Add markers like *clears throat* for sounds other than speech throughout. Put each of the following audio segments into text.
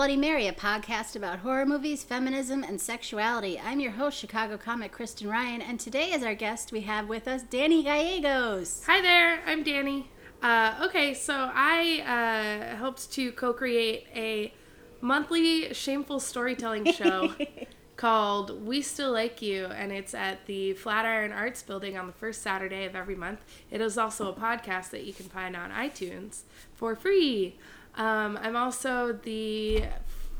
Bloody Mary, a podcast about horror movies, feminism, and sexuality. I'm your host, Chicago comic Kristen Ryan, and today as our guest we have with us Danny Gallegos. Hi there, I'm Danny. Uh, okay, so I uh, helped to co-create a monthly shameful storytelling *laughs* show called We Still Like You, and it's at the Flatiron Arts Building on the first Saturday of every month. It is also a podcast that you can find on iTunes for free. Um, I'm also the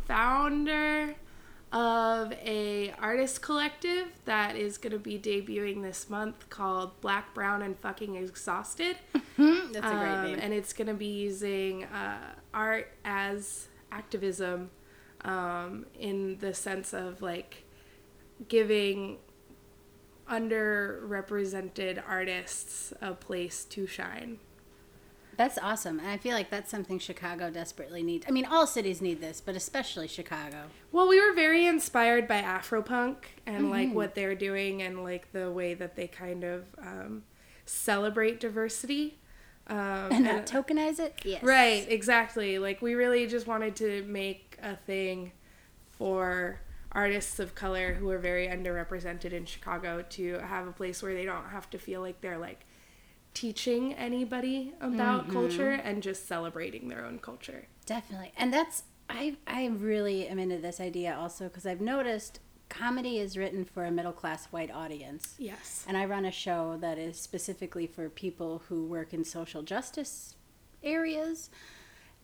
founder of a artist collective that is going to be debuting this month called Black, Brown, and Fucking Exhausted. That's a great Um, name. and it's going to be using uh, art as activism um, in the sense of like giving underrepresented artists a place to shine. That's awesome, and I feel like that's something Chicago desperately needs. I mean, all cities need this, but especially Chicago. Well, we were very inspired by Afropunk and Mm-hmm. like what they're doing and like the way that they kind of um, celebrate diversity. Um, And not tokenize it? Yes. Right, exactly. Like we really just wanted to make a thing for artists of color who are very underrepresented in Chicago to have a place where they don't have to feel like they're like teaching anybody about Mm-hmm. culture and just celebrating their own culture. Definitely. And that's I I really am into this idea also because I've noticed comedy is written for a middle class white audience. Yes. And I run a show that is specifically for people who work in social justice areas.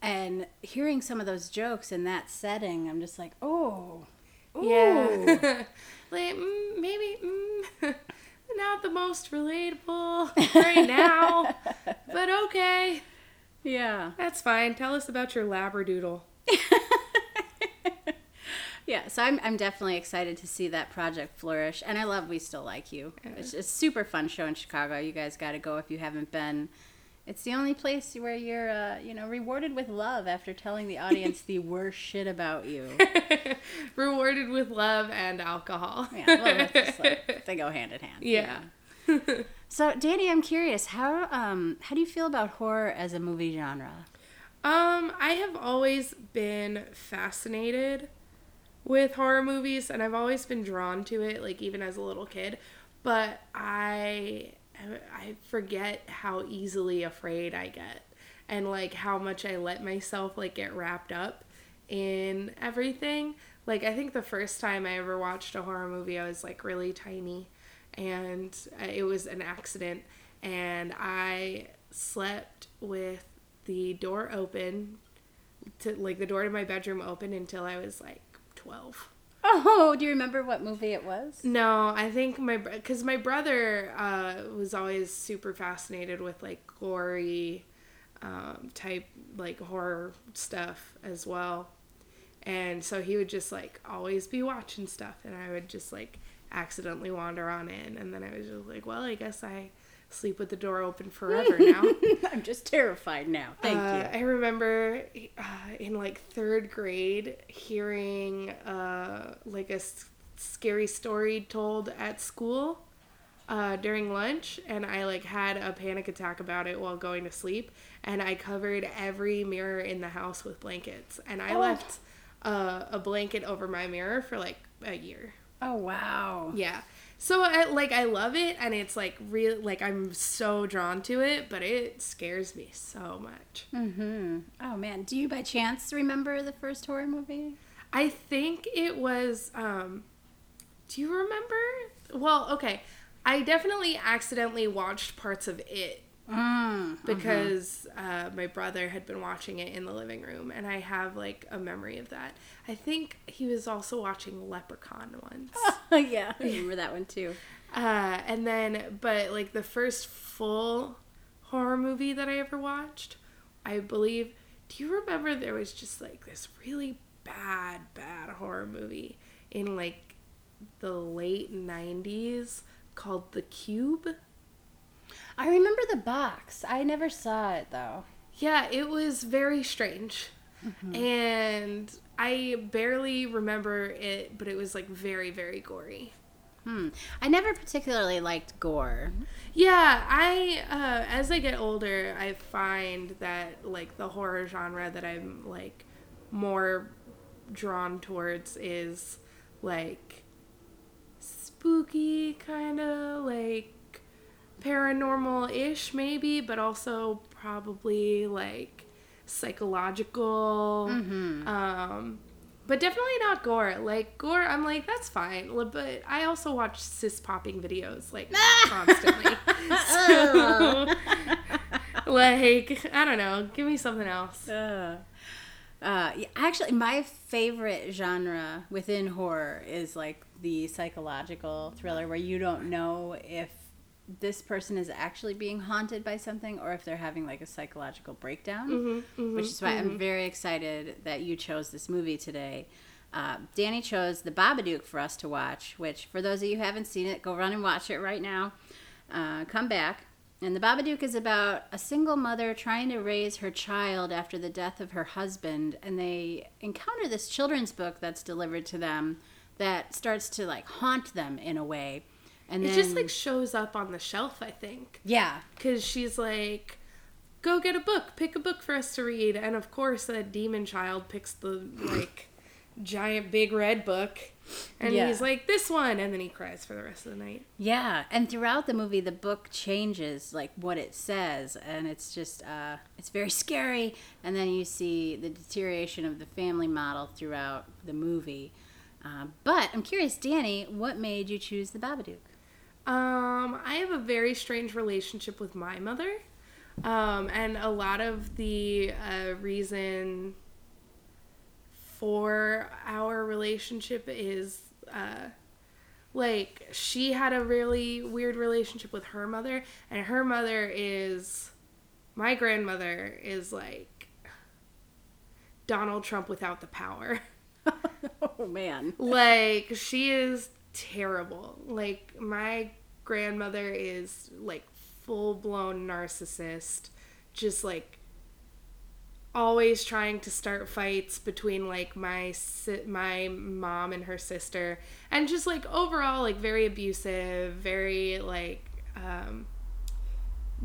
And hearing some of those jokes in that setting, I'm just like, oh, ooh. Yeah. *laughs* like mm, maybe mm, *laughs* not the most relatable *laughs* right now, but okay. yeah. That's fine. Tell us about your labradoodle. *laughs* Yeah, so I'm, I'm definitely excited to see that project flourish. And I love We Still Like You. It's a super fun show in Chicago. You guys got to go if you haven't been. It's the only place where you're, uh, you know, rewarded with love after telling the audience the *laughs* worst shit about you. *laughs* Rewarded with love and alcohol. Yeah, well, just like, *laughs* they go hand in hand. Yeah. So, Danny, I'm curious how um how do you feel about horror as a movie genre? Um, I have always been fascinated with horror movies and I've always been drawn to it like even as a little kid, but I I forget how easily afraid I get and like how much I let myself like get wrapped up in everything. Like I think the first time I ever watched a horror movie I was like really tiny and uh, it was an accident and I slept with the door open to like the door to my bedroom open until I was like 12. *laughs* Oh, do you remember what movie it was? No, I think my because my brother uh, was always super fascinated with like gory um, type like horror stuff as well, and so he would just like always be watching stuff, and I would just like accidentally wander on in, and then I was just like, well, I guess I sleep with the door open *laughs* forever now. I'm just terrified now. Thank Uh, you. I remember uh, in like third grade hearing uh, like a s- scary story told at school uh, during lunch, and I like had a panic attack about it while going to sleep, and I covered every mirror in the house with blankets, and I Oh. left uh, a blanket over my mirror for like a year. Oh wow. Yeah. So I, like I love it and it's like real like I'm so drawn to it, but it scares me so much. Mm-hmm. Oh man, do you by chance remember the first horror movie? I think it was um do you remember? Well, okay. I definitely accidentally watched parts of it Mm. because uh, my brother had been watching it in the living room and I have like a memory of that. I think he was also watching Leprechaun once. *laughs* yeah, I remember that one too. Uh, and then, but like the first full horror movie that I ever watched, I believe. Do you remember there was just like this really bad, bad horror movie in like the late 90s called The Cube? I remember the box. I never saw it though. Yeah, it was very strange. And I barely remember it, but it was like very, very gory. Hmm. I never particularly liked gore. Yeah, I uh, as I get older, I find that like the horror genre that I'm like more drawn towards is like spooky kind of like paranormal ish maybe, but also probably like psychological. Um, but definitely not gore. Like gore, I'm like that's fine. But I also watch cyst popping videos like *laughs* constantly. so, *laughs* like I don't know. Give me something else. Uh, uh, yeah, actually, my favorite genre within horror is like the psychological thriller where you don't know if this person is actually being haunted by something or if they're having like a psychological breakdown. which is why I'm very excited that you chose this movie today. Uh, Danny chose The Babadook for us to watch, which for those of you who haven't seen it, go run and watch it right now. Uh, come back. And The Babadook is about a single mother trying to raise her child after the death of her husband, and they encounter this children's book that's delivered to them that starts to like haunt them in a way. And It then, just like shows up on the shelf, I think. yeah, Because she's like, go get a book, pick a book for us to read. And of course, that demon child picks the like *laughs* giant big red book. And Yeah. he's like, this one. And then he cries for the rest of the night. Yeah, and throughout the movie, the book changes like what it says, and it's just uh, it's very *laughs* scary. And then you see the deterioration of the family model throughout the movie. Uh, but I'm curious, Danny, what made you choose the Babadook? Um, I have a very strange relationship with my mother. Um, and a lot of the uh, reason for our relationship is uh, like she had a really weird relationship with her mother, and her mother is my grandmother is like Donald Trump without the power. *laughs* oh man, like she is terrible like my grandmother is like full blown narcissist just like always trying to start fights between like my si- my mom and her sister and just like overall like very abusive very like um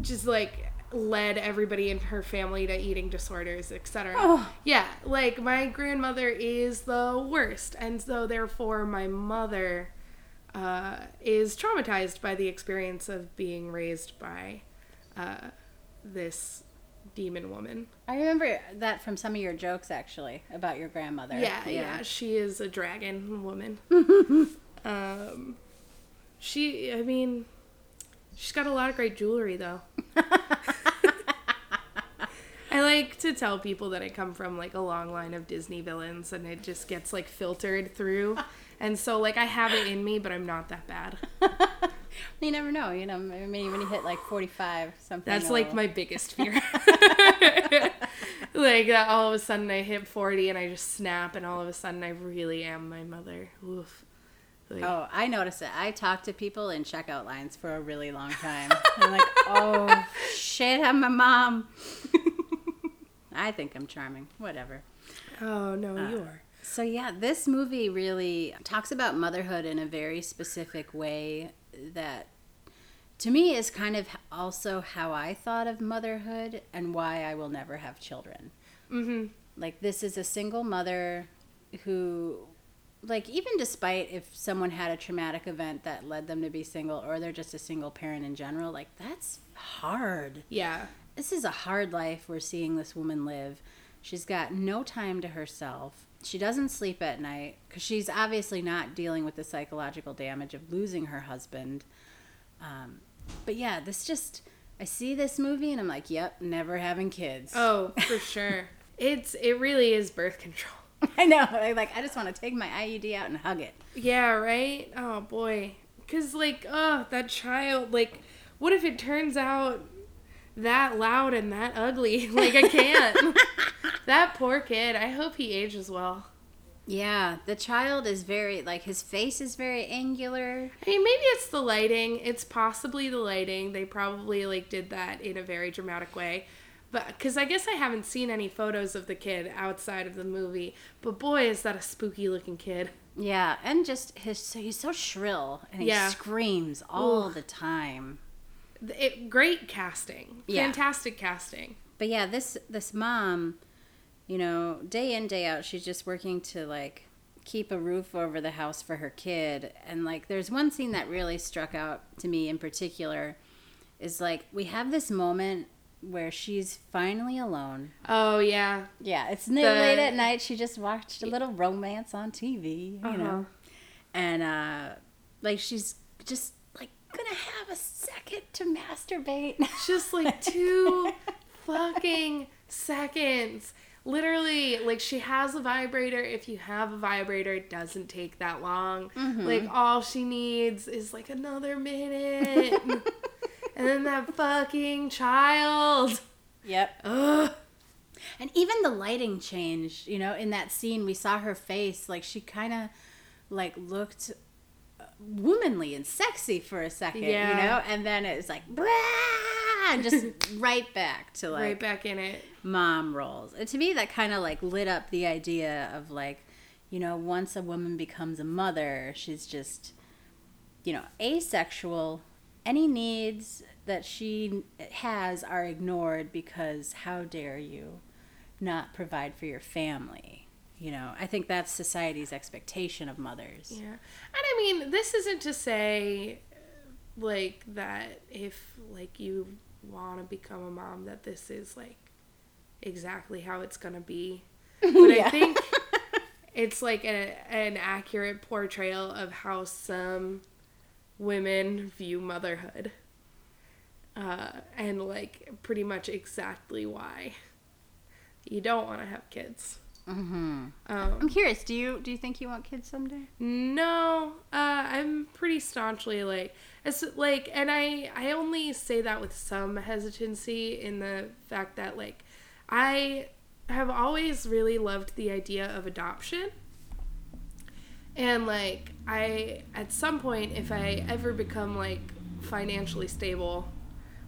just like led everybody in her family to eating disorders etc Oh. yeah like my grandmother is the worst and so therefore my mother uh, is traumatized by the experience of being raised by uh, this demon woman I remember that from some of your jokes actually about your grandmother. yeah, yeah, she is a dragon woman. *laughs* um, she, I mean, she's got a lot of great jewelry though. *laughs* I like to tell people that I come from like a long line of Disney villains, and it just gets like filtered through, and so like I have it in me, but I'm not that bad. *laughs* you never know, you know. I mean, when you hit like 45, something. That's like my biggest fear. *laughs* like that all of a sudden I hit 40 and I just snap and all of a sudden I really am my mother. Oof. Like, Oh, I notice it. I talk to people in checkout lines for a really long time. *laughs* I'm like, oh shit, I'm my mom. I think I'm charming. Whatever. oh no, uh, you are. So yeah, this movie really talks about motherhood in a very specific way that to me is kind of also how I thought of motherhood and why I will never have children. Mm-hmm. Like this is a single mother who like even despite if someone had a traumatic event that led them to be single or they're just a single parent in general, like that's hard Yeah. this is a hard life we're seeing this woman live. She's got no time to herself. She doesn't sleep at night because she's obviously not dealing with the psychological damage of losing her husband. Um, but yeah, this just, I see this movie and I'm like, yep, never having kids. Oh, for sure. *laughs* It's it really is birth control. *laughs* I know. I, like, I just want to take my IUD out and hug it. Yeah, right? Oh boy. Cuz like, oh, that child like what if it turns out that loud and that ugly? *laughs* Like I can't. *laughs* that poor kid. I hope he ages well. Yeah, the child is very, like, his face is very angular. I mean, maybe it's the lighting. It's possibly the lighting. They probably like did that in a very dramatic way. But because I guess I haven't seen any photos of the kid outside of the movie. But boy, is that a spooky looking kid. Yeah, and just his, so he's so shrill and he Yeah. screams all Ugh. the time. It, great casting. Yeah. Fantastic casting. But yeah, this this mom you know, day in, day out, she's just working to like keep a roof over the house for her kid. And like, there's one scene that really struck out to me in particular is like, we have this moment where she's finally alone. Oh yeah. Yeah, it's the... late at night. She just watched a little romance on TV, you uh-huh. know. And uh like she's just gonna have a second to masturbate. *laughs* Just like two *laughs* fucking seconds. Literally, like she has a vibrator. If you have a vibrator, it doesn't take that long. Mm-hmm. Like all she needs is like another minute. *laughs* and then that fucking child. Yep. Ugh. And even the lighting changed, you know, in that scene we saw her face like she kind of like looked womanly and sexy for a second, yeah. you know, and then it's like and just *laughs* right back to like right back in it mom roles. And to me, that kind of like lit up the idea of like, you know, once a woman becomes a mother, she's just, you know, asexual. Any needs that she has are ignored because how dare you not provide for your family? You know i think that's society's expectation of mothers. Yeah. And i mean this isn't to say like that if like you want to become a mom that this is like exactly how it's gonna be. *laughs* But yeah. i think *laughs* it's like a, an accurate portrayal of how some women view motherhood uh, and like pretty much exactly why you don't want to have kids Mm-hmm. Um, I'm curious. Do you do you think you want kids someday? No, uh, I'm pretty staunchly like it's like, and I I only say that with some hesitancy in the fact that like I have always really loved the idea of adoption. And like I at some point if I ever become like financially stable,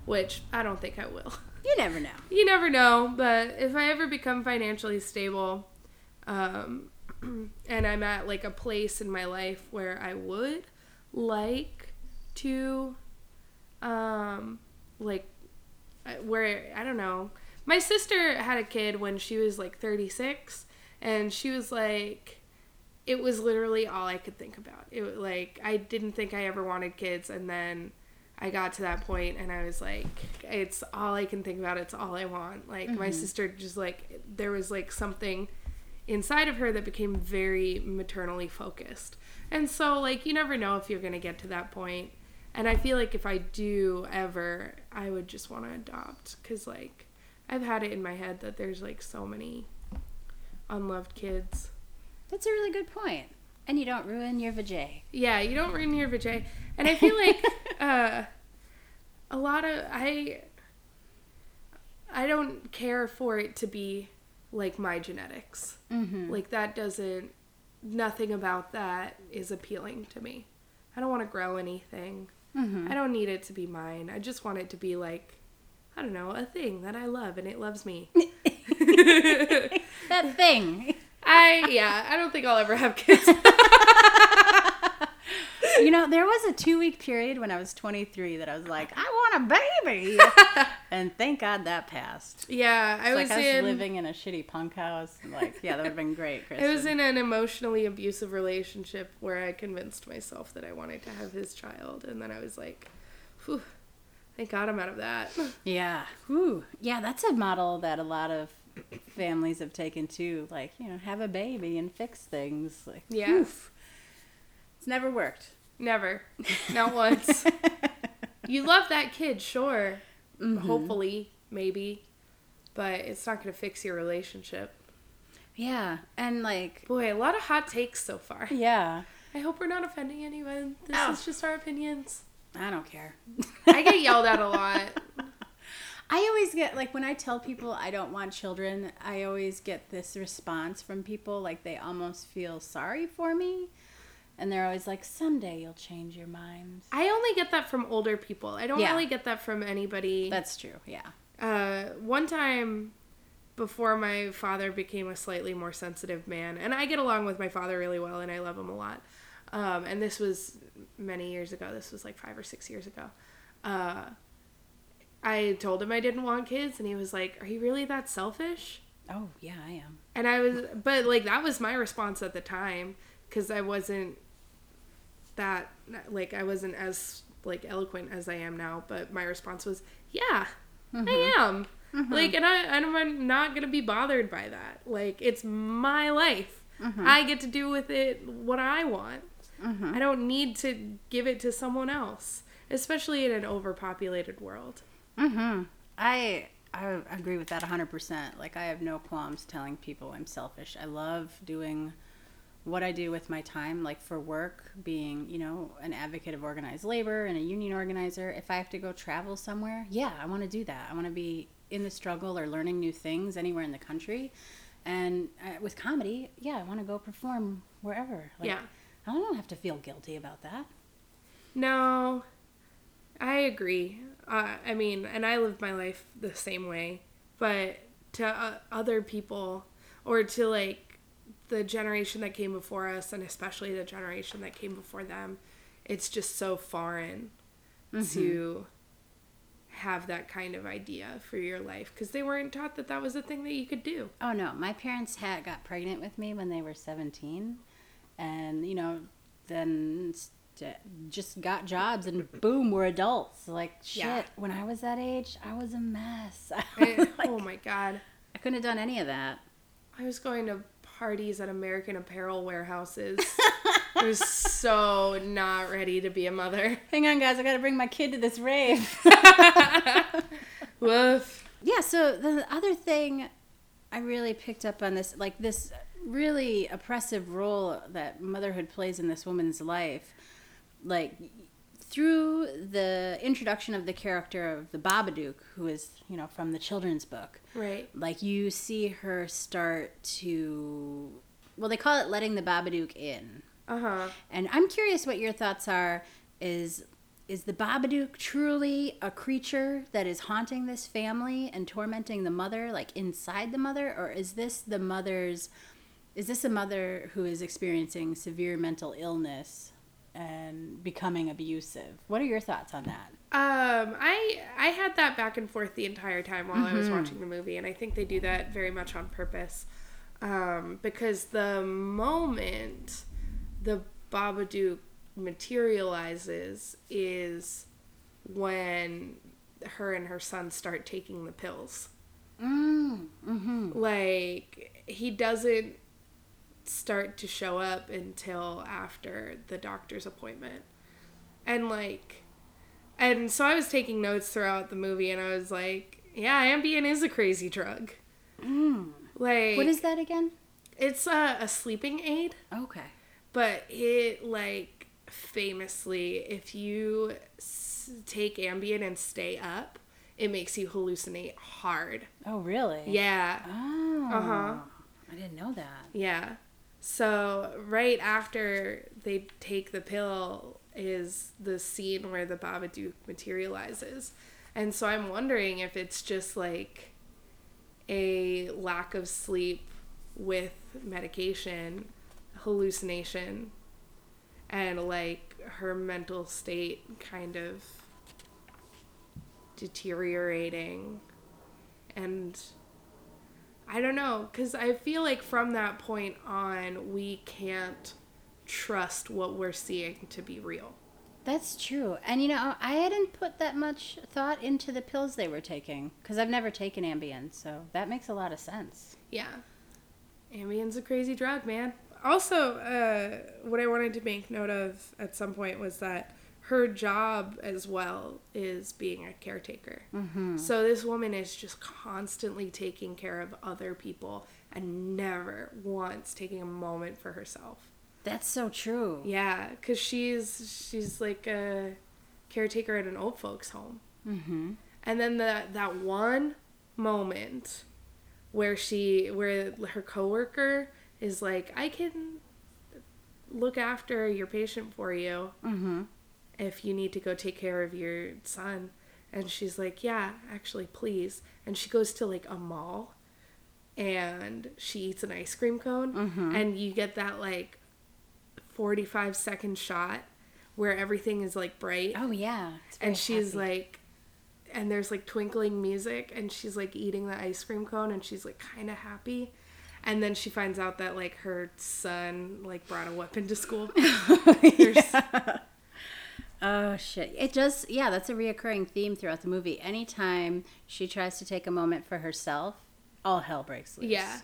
which I don't think I will. *laughs* You never know. You never know, but if I ever become financially stable, um, *clears throat* and I'm at like a place in my life where I would like to, um, like, where I don't know. My sister had a kid when she was like 36, and she was like, it was literally all I could think about. It like I didn't think I ever wanted kids, and then I got to that point and I was like, it's all I can think about. It's all I want. Like mm-hmm. my sister just like there was like something inside of her that became very maternally focused. And so like you never know if you're going to get to that point. And I feel like if I do ever, I would just want to adopt cuz like I've had it in my head that there's like so many unloved kids. That's a really good point. And you don't ruin your vajay. Yeah, you don't ruin your vajay. And I feel like *laughs* uh, a lot of I I don't care for it to be like my genetics. Mm-hmm. Like that doesn't nothing about that is appealing to me. I don't want to grow anything. Mm-hmm. I don't need it to be mine. I just want it to be like I don't know, a thing that I love and it loves me. *laughs* that thing. *laughs* I yeah, I don't think I'll ever have kids. *laughs* you know, there was a two week period when I was 23 that I was like, I want a baby. *laughs* and thank God that passed. Yeah, I was, like I was in, living in a shitty punk house. Like, yeah, that would have been great, Kristen. *laughs* I was in an emotionally abusive relationship where I convinced myself that I wanted to have his child. And then I was like, whew, thank God I'm out of that. Yeah. Whew. Yeah, that's a model that a lot of families have taken too. Like, you know, have a baby and fix things. Like, yeah. Oof. It's never worked. Never. *laughs* Not once. you love that kid, sure. Mm-hmm. Hopefully, maybe. But it's not going to fix your relationship. Yeah. And like. Boy, a lot of hot takes so far. Yeah. I hope we're not offending anyone. This oh. is just our opinions. I don't care. I get yelled at a lot. *laughs* I always get like when I tell people I don't want children, I always get this response from people like they almost feel sorry for me. And they're always like, someday you'll change your minds. I only get that from older people. I don't yeah. really get that from anybody. That's true, yeah. Uh, one time before my father became a slightly more sensitive man, and I get along with my father really well and I love him a lot. Um, and this was many years ago. This was like five or six years ago. Uh, I told him I didn't want kids, and he was like, Are you really that selfish? Oh yeah, I am. And I was, but like that was my response at the time because I wasn't that like I wasn't as like eloquent as I am now. But my response was, yeah, I mm-hmm. am. Mm-hmm. Like, and I and I'm not gonna be bothered by that. Like, it's my life. Mm-hmm. I get to do with it what I want. I don't need to give it to someone else, especially in an overpopulated world. Mm-hmm. I I agree with that 100%. Like I have no qualms telling people I'm selfish. I love doing what I do with my time like for work being, you know, an advocate of organized labor and a union organizer. If I have to go travel somewhere, yeah, I want to do that. I want to be in the struggle or learning new things anywhere in the country. And uh, with comedy, yeah, I want to go perform wherever. Like, Yeah. I don't have to feel guilty about that. No, I agree. Uh, I mean, and I lived my life the same way, but to uh, other people or to like the generation that came before us, and especially the generation that came before them, it's just so foreign to have that kind of idea for your life because they weren't taught that that was a thing that you could do. Oh no, my parents had got pregnant with me when they were 17 and you know then just got jobs and boom, we're adults. Like shit, Yeah. when I was that age, I was a mess. *laughs* Eh, Like, oh my god. I couldn't have done any of that. I was going to parties at American Apparel warehouses. *laughs* I was so not ready to be a mother. Hang on guys, I got to bring my kid to this rave. *laughs* Woof. Yeah, so the other thing I really picked up on this, like this really oppressive role that motherhood plays in this woman's life, like through the introduction of the character of the Babadook, who is, you know, from the children's book, Right. like you see her start to, well, they call it letting the Babadook in. Uh huh. And I'm curious what your thoughts are. Is is the Babadook truly a creature that is haunting this family and tormenting the mother, like inside the mother, or is this the mother's? Is this a mother who is experiencing severe mental illness and becoming abusive? What are your thoughts on that? Um, I I had that back and forth the entire time while I was Mm-hmm. watching the movie, and I think they do that very much on purpose. Um, because the moment the Babadook materializes is when her and her son start taking the pills. Mm, mm-hmm. like he doesn't start to show up until after the doctor's appointment and like and so i was taking notes throughout the movie and i was like yeah ambien is a crazy drug Mm. like What is that again? it's a, a sleeping aid Okay. but it like famously if you s- take ambien and stay up it makes you hallucinate hard Oh, really? yeah Oh. Uh-huh. I didn't know that. Yeah. So right after they take the pill is the scene where the Babadook materializes. And so I'm wondering if it's just like a lack of sleep with medication, hallucination, and like her mental state kind of deteriorating. And I don't know, because I feel like from that point on, we can't trust what we're seeing to be real. That's true. And you know, I hadn't put that much thought into the pills they were taking because I've never taken Ambien, so that makes a lot of sense. Yeah. Ambien's a crazy drug, man. Also, uh, what I wanted to make note of at some point was that her job as well is being a caretaker. Mm-hmm. So this woman is just constantly taking care of other people and never once taking a moment for herself. That's so true. Yeah, because she's she's like a caretaker at an old folks home. Mm-hmm. And then that that one moment where she where her coworker is like, I can look after your patient for you Mm-hmm. If you need to go take care of your son. And she's like, Yeah, actually, please. And she goes to like a mall and she eats an ice cream cone. Mhm. And you get that like 45 second shot where everything is like bright Oh yeah. And she's happy. like and there's like twinkling music and she's like eating the ice cream cone and she's like kind of happy and then she finds out that like her son like brought a weapon to school *laughs* yeah. Oh shit. It does yeah that's a reoccurring theme throughout the movie. Anytime she tries to take a moment for herself all hell breaks loose. Yeah.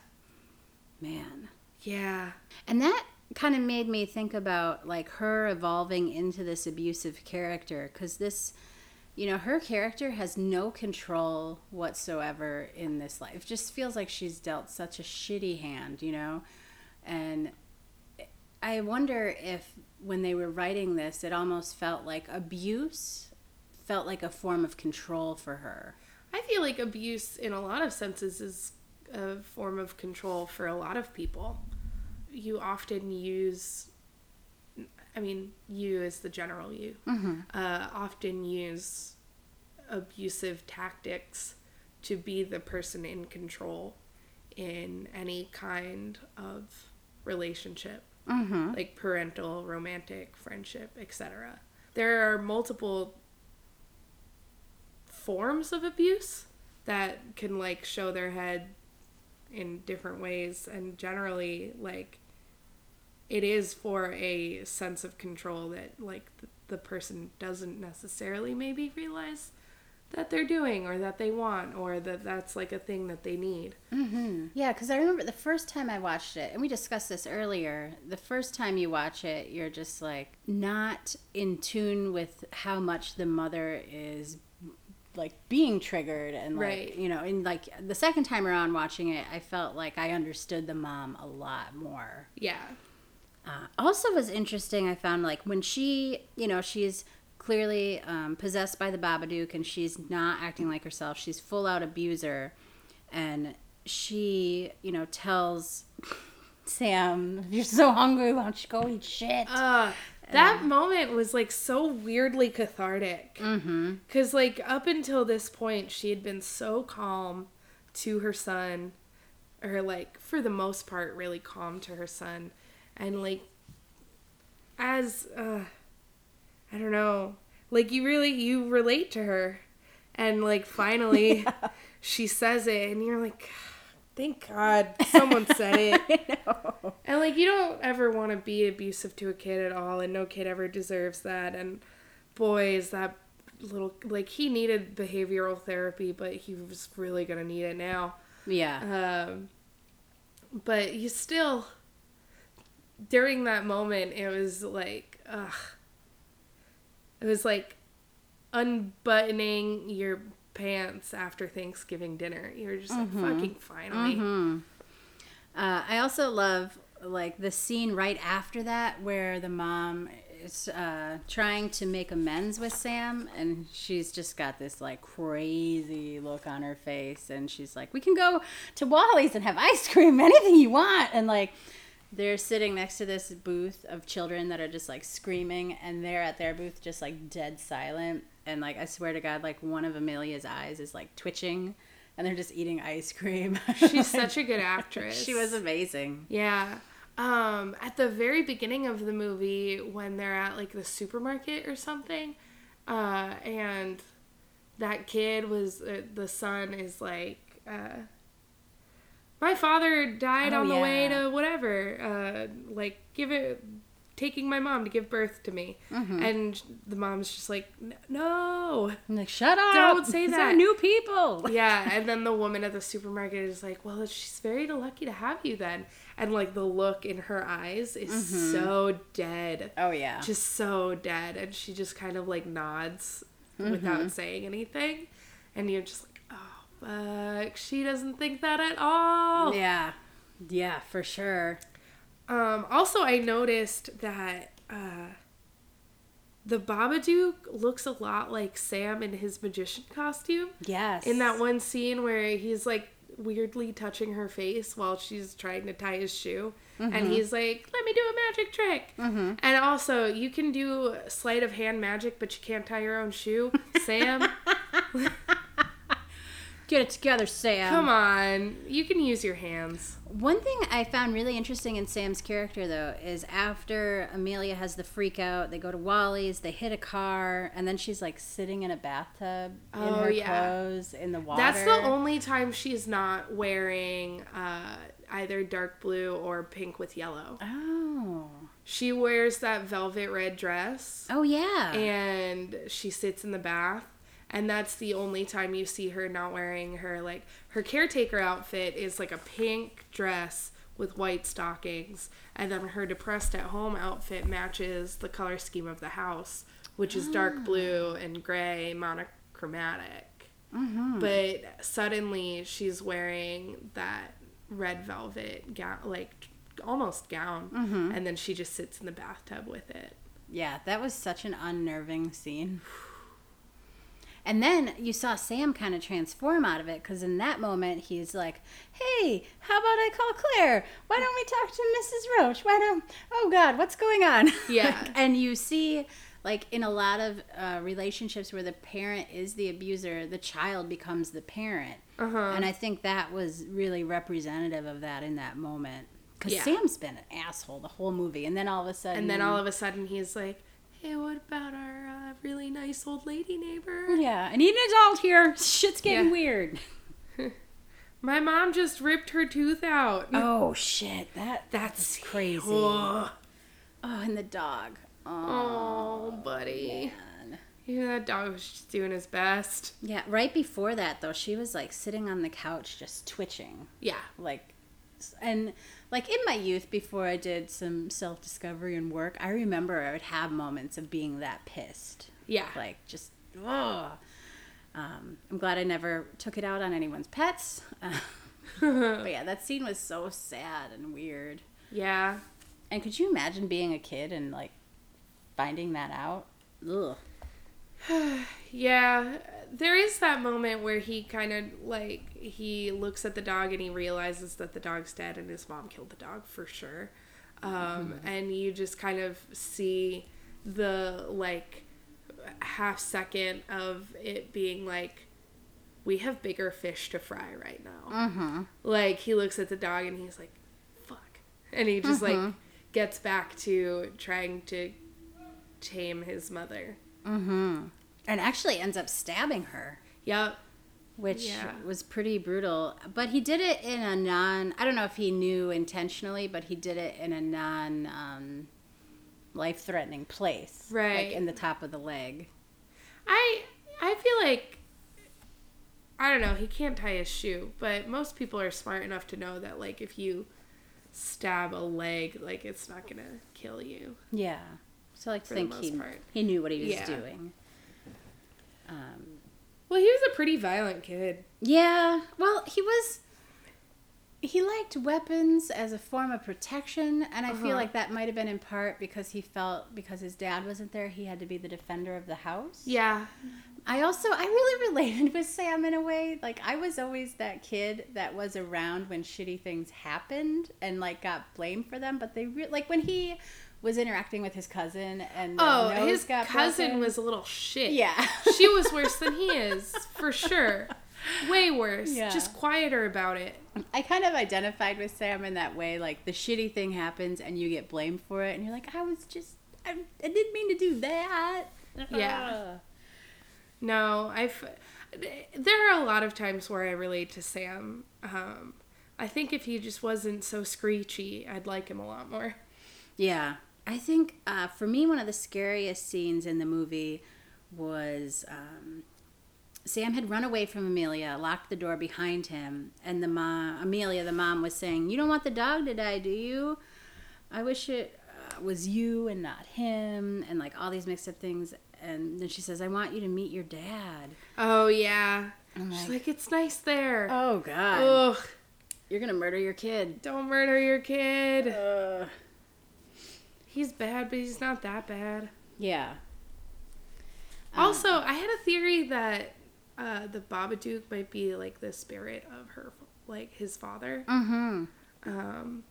Man. Yeah. And that kind of made me think about like her evolving into this abusive character because this you know her character has no control whatsoever in this life. It just feels like she's dealt such a shitty hand you know? And i wonder if when they were writing this it almost felt like abuse felt like a form of control for her. I feel like abuse in a lot of senses is a form of control for a lot of people. You often use I mean, you as the general you, mm-hmm. uh, often use abusive tactics to be the person in control in any kind of relationship, mm-hmm. like parental, romantic, friendship, etc. There are multiple forms of abuse that can like show their head in different ways and generally like it is for a sense of control that like the, the person doesn't necessarily maybe realize that they're doing or that they want or that that's like a thing that they need. Mm-hmm. Yeah, because I remember the first time I watched it, and we discussed this earlier. The first time you watch it, you're just like not in tune with how much the mother is like being triggered and like Right. you know and like the second time around watching it i felt like i understood the mom a lot more Yeah. uh, also was interesting i found like when she you know she's clearly um, possessed by the babadook and she's not acting like herself. She's full out abuser. And she you know tells *laughs* sam you're so hungry why don't you go eat shit? Uh that moment was like so weirdly cathartic. mm-hmm. Cuz like up until this point she had been so calm to her son or like for the most part really calm to her son. And like as uh I don't know. Like you really you relate to her. And like finally *laughs* she says it and you're like thank God someone *laughs* said it. And like you don't ever want to be abusive to a kid at all and no kid ever deserves that and boy is that little like he needed behavioral therapy but he was really going to need it now. yeah Um but you still during that moment it was like ugh. It was like unbuttoning your pants after Thanksgiving dinner. You're just like fucking finally. hmm Uh, I also love like the scene right after that where the mom is uh, trying to make amends with Sam, and she's just got this like crazy look on her face, and she's like, "We can go to Wally's and have ice cream, *laughs* anything you want," and like. They're sitting next to this booth of children that are just like screaming, and they're at their booth just like dead silent. And like, I swear to God, like one of Amelia's eyes is like twitching, and they're just eating ice cream. *laughs* She's such a good *laughs* actress. She was amazing. Yeah. Um, at the very beginning of the movie, when they're at like the supermarket or something, uh, and that kid was uh, the son is like, uh, my father died Oh, on the way to whatever, uh, like give it, taking my mom to give birth to me, Mm-hmm. and the mom's just like, no, I'm like, shut up! Don't say that." new people. *laughs* yeah, and then the woman at the supermarket is like, "Well, she's very lucky to have you then." And like the look in her eyes is Mm-hmm. so dead. Oh yeah. Just so dead and she just kind of like nods Mm-hmm. without saying anything. And you're just like, "Oh, fuck. She doesn't think that at all." yeah. Yeah, for sure. Um also I noticed that uh the Babadook looks a lot like Sam in his magician costume. Yes. in that one scene where he's like weirdly touching her face while she's trying to tie his shoe and he's like let me do a magic trick Mm-hmm. and also you can do sleight of hand magic but you can't tie your own shoe sam *laughs* Get it together, Sam. Come on, you can use your hands. One thing I found really interesting in Sam's character, though, is after Amelia has the freak out, they go to Wally's, they hit a car, and then she's like sitting in a bathtub in Oh, her yeah. clothes in the water. That's the only time she's not wearing uh, either dark blue or pink with yellow. Oh. She wears that velvet red dress Oh, yeah. and she sits in the bath. And that's the only time you see her not wearing her like her caretaker outfit is like a pink dress with white stockings, and then her depressed at home outfit matches the color scheme of the house, which is dark blue and gray monochromatic. mm-hmm. But suddenly she's wearing that red velvet gown, like almost gown, Mm-hmm. and then she just sits in the bathtub with it. Yeah, that was such an unnerving scene. *sighs* *sighs* *sighs* And then you saw Sam kind of transform out of it because in that moment he's like, "Hey, how about I call Claire? Why don't we talk to Mrs. Roach? Why don't? Oh God, what's going on?" *laughs* Yeah. and you see, like in a lot of uh, relationships where the parent is the abuser, the child becomes the parent, Uh-huh. and I think that was really representative of that in that moment. Because Yeah. Sam's been an asshole the whole movie, and then all of a sudden, And then all of a sudden he's like, "Hey, what about our uh, really nice old lady neighbor? Yeah, I need an adult here. Shit's getting Yeah. weird. *laughs* My mom just ripped her tooth out." Oh shit, that That's crazy. Oh, and the dog. Oh, oh buddy. man. Yeah, that dog was just doing his best. Yeah, right before that though, she was like sitting on the couch just twitching, Yeah. like, and like in my youth before I did some self discovery and work, I remember I would have moments of being that pissed, Yeah. like just oh. Um, I'm glad I never took it out on anyone's pets. *laughs* *laughs* but yeah, that scene was so sad and weird. yeah. And could you imagine being a kid and like finding that out? Ugh. *sighs* Yeah, there is that moment where he kind of like he looks at the dog and he realizes that the dog's dead and his mom killed the dog for sure. Um, and you just kind of see the like half second of it being like we have bigger fish to fry right now. Mm-hmm. Like he looks at the dog and he's like, "Fuck," and he just like gets back to trying to tame his mother. Mm-hmm. And actually ends up stabbing her, Yep. Which Yeah. was pretty brutal. But he did it in a non. I don't know if he knew intentionally, but he did it in a non um, life threatening place, Right. Like in the top of the leg. I I feel like I don't know, he can't tie his shoe, but most people are smart enough to know that like if you stab a leg, like it's not gonna kill you. Yeah. So like to think he part. he knew what he was Yeah. doing. Um, Well, he was a pretty violent kid. Yeah, well, he was. He liked weapons as a form of protection, and I Uh-huh. feel like that might have been in part because he felt because his dad wasn't there, he had to be the defender of the house. Yeah. I also I really *laughs* related with Sam in a way. Like I was always that kid that was around when shitty things happened and like got blamed for them, but they re- like when he was interacting with his cousin and Oh, his cousin broken. was a little shit. yeah. she was worse than he is, for sure. Way worse. Yeah. Just quieter about it. I kind of identified with Sam in that way. Like the shitty thing happens and you get blamed for it, and you're like, I was just, I, I didn't mean to do that. Yeah. No, I've. There are a lot of times where I relate to Sam. Um, I think if he just wasn't so screechy, I'd like him a lot more. Yeah. I think uh, for me, one of the scariest scenes in the movie was um, Sam had run away from Amelia, locked the door behind him, and the mom, Amelia, the mom, was saying, "You don't want the dog to die, do you? I wish it uh, was you and not him," and like all these mixed up things. And then she says, "I want you to meet your dad." Oh yeah. I'm She's like, like, it's nice there. "Oh God, Ugh. you're gonna murder your kid." Don't murder your kid. Uh, He's bad, but he's not that bad. yeah. Um, Also, I had a theory that uh, the Babadook might be like the spirit of her, like his father. Mm-hmm. Um,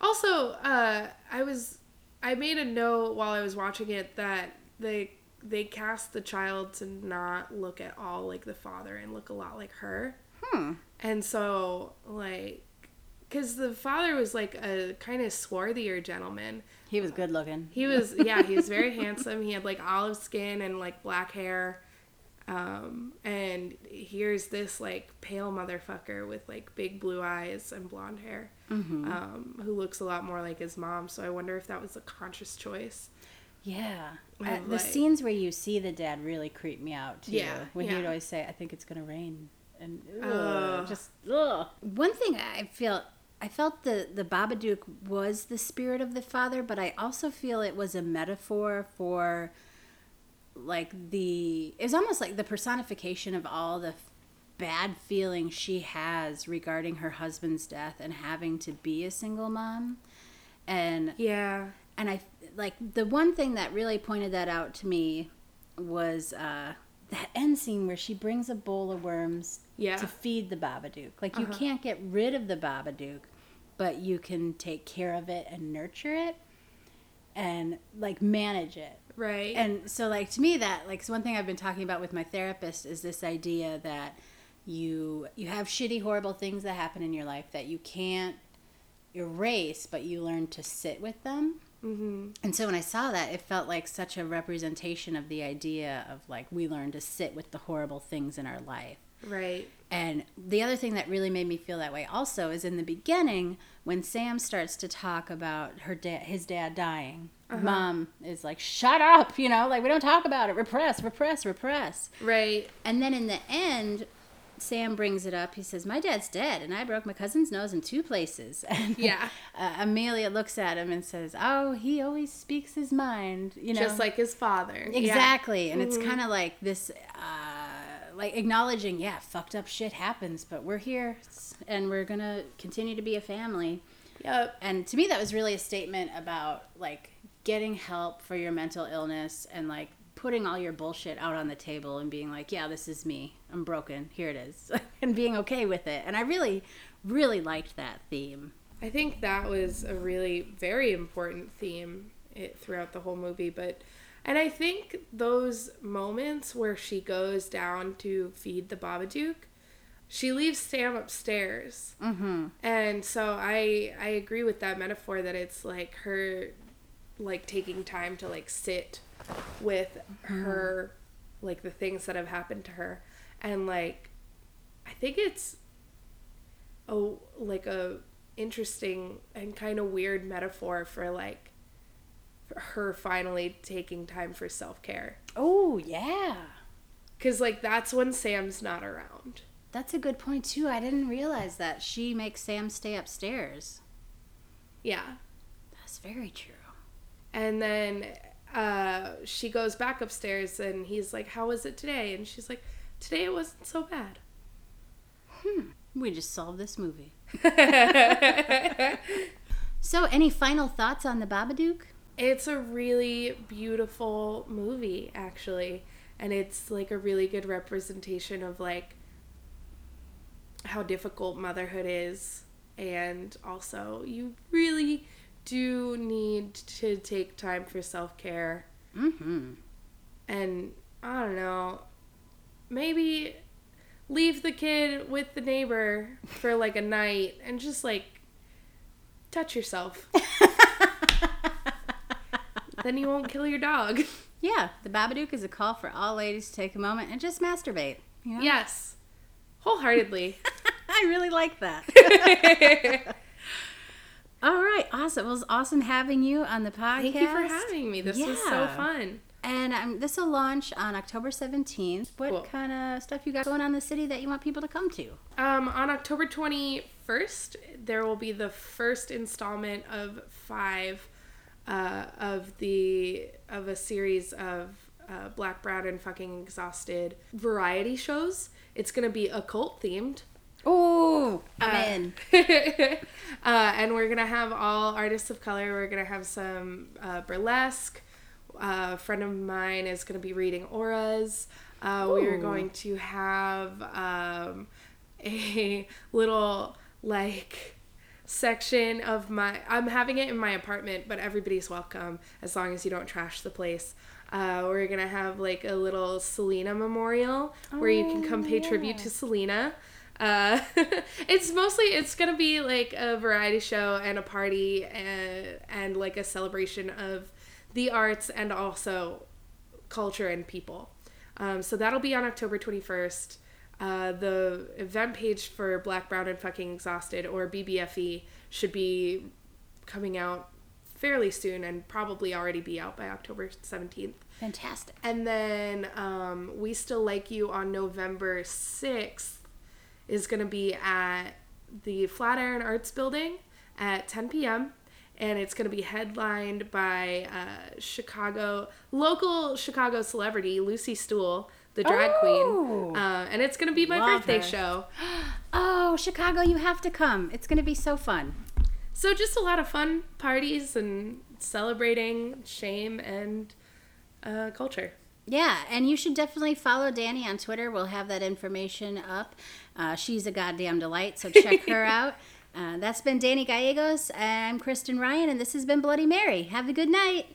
also, uh, I was I made a note while I was watching it that they they cast the child to not look at all like the father and look a lot like her. Hmm. And so, like, because the father was like a kind of swarthier gentleman. He was good looking. He was, yeah, he was very *laughs* handsome. He had like olive skin and like black hair. Um, and here's this like pale motherfucker with like big blue eyes and blonde hair, Mm-hmm. um, who looks a lot more like his mom. So I wonder if that was a conscious choice. Yeah. I Uh, the like- scenes where you see the dad really creep me out too. Yeah, When yeah. he'd always say, I think it's going to rain. And ugh, Ugh. just, ugh. One thing I feel. I felt the, the Babadook was the spirit of the father, but I also feel it was a metaphor for like the it was almost like the personification of all the bad feelings she has regarding her husband's death and having to be a single mom. And Yeah. and I like the one thing that really pointed that out to me was uh, that end scene where she brings a bowl of worms Yeah. to feed the Babadook. Like you Uh-huh. can't get rid of the Babadook, but you can take care of it and nurture it and like manage it. Right. And so like to me that like one thing I've been talking about with my therapist is this idea that you you have shitty horrible things that happen in your life that you can't erase but you learn to sit with them. mm-hmm. And so when I saw that, it felt like such a representation of the idea of like we learn to sit with the horrible things in our life. Right. And the other thing that really made me feel that way also is in the beginning when Sam starts to talk about her dad, his dad dying. Mom is like, "Shut up!" You know, like we don't talk about it. Repress, repress, repress. Right. And then in the end, Sam brings it up. He says, "My dad's dead, and I broke my cousin's nose in two places." *laughs* And Yeah. uh, Amelia looks at him and says, "Oh, he always speaks his mind." You know, Just like his father. Yeah. exactly. And it's Mhm. kind of like this, uh, like acknowledging, yeah, fucked up shit happens, but we're here, and we're gonna continue to be a family. Yep. And to me, that was really a statement about like getting help for your mental illness and like putting all your bullshit out on the table and being like, yeah, this is me. I'm broken. Here it is. *laughs* and being okay with it. And I really, really liked that theme. I think that was a really very important theme it, throughout the whole movie. But, and I think those moments where she goes down to feed the Babadook, she leaves Sam upstairs. Mm-hmm. And so I I agree with that metaphor that it's like her like taking time to like sit with her like the things that have happened to her and like I think it's a like a interesting and kind of weird metaphor for like her finally taking time for self-care Oh, yeah. cuz like that's when Sam's not around. That's a good point, too. I didn't realize that she makes Sam stay upstairs. Yeah. That's very true. And then uh, she goes back upstairs and he's like, How was it today? And she's like, Today it wasn't so bad. Hmm. We just solved this movie. *laughs* So, any final thoughts on the Babadook? It's a really beautiful movie, actually. And it's like a really good representation of like how difficult motherhood is. And also, you really do need to take time for self care. Mm-hmm. and I don't know, maybe leave the kid with the neighbor for like a night and just like touch yourself. *laughs* then you won't kill your dog. *laughs* Yeah, the Babadook is a call for all ladies to take a moment and just masturbate. You know? Yes, wholeheartedly. *laughs* I really like that. *laughs* All right, awesome. Well, it was awesome having you on the podcast. Thank you for having me. This was so fun. And um, this will launch on October 17th. What Cool. kind of stuff you got going on in the city that you want people to come to? Um, on October 21st, there will be the first installment of five uh, of the of a series of uh, Black, Brown, and Fucking Exhausted variety shows. It's gonna be occult themed. Oh, I'm Uh, in. *laughs* uh, and we're gonna have all artists of color. We're gonna have some uh, burlesque. Uh, a friend of mine is gonna be reading auras. Uh, we are going to have um, *laughs* a little like section of my. I'm having it in my apartment, but everybody's welcome as long as you don't trash the place. Uh, we're gonna have like a little Selena memorial where you can come pay tribute to Selena. Uh, *laughs* it's mostly it's gonna be like a variety show and a party and, and like a celebration of the arts and also culture and people. Um, so that'll be on October 21st. Uh, the event page for Black, Brown, and Fucking Exhausted, or BBFE, should be coming out fairly soon and probably already be out by October 17th. Fantastic. And then um, We Still Like You on November 6th is going to be at the Flatiron Arts Building at 10 p.m. And it's going to be headlined by uh, Chicago, local Chicago celebrity, Lucy Stoole, the drag Oh. queen. Uh, and it's going to be my Love birthday her. show. *gasps* Oh, Chicago, you have to come. It's going to be so fun. So just a lot of fun parties and celebrating shame and uh, culture. Yeah, and you should definitely follow Danny on Twitter. We'll have that information up. Uh, she's a goddamn delight, so check her *laughs* out. Uh, that's been Danny Gallegos. I'm Kristen Ryan, and this has been Bloody Mary. Have a good night.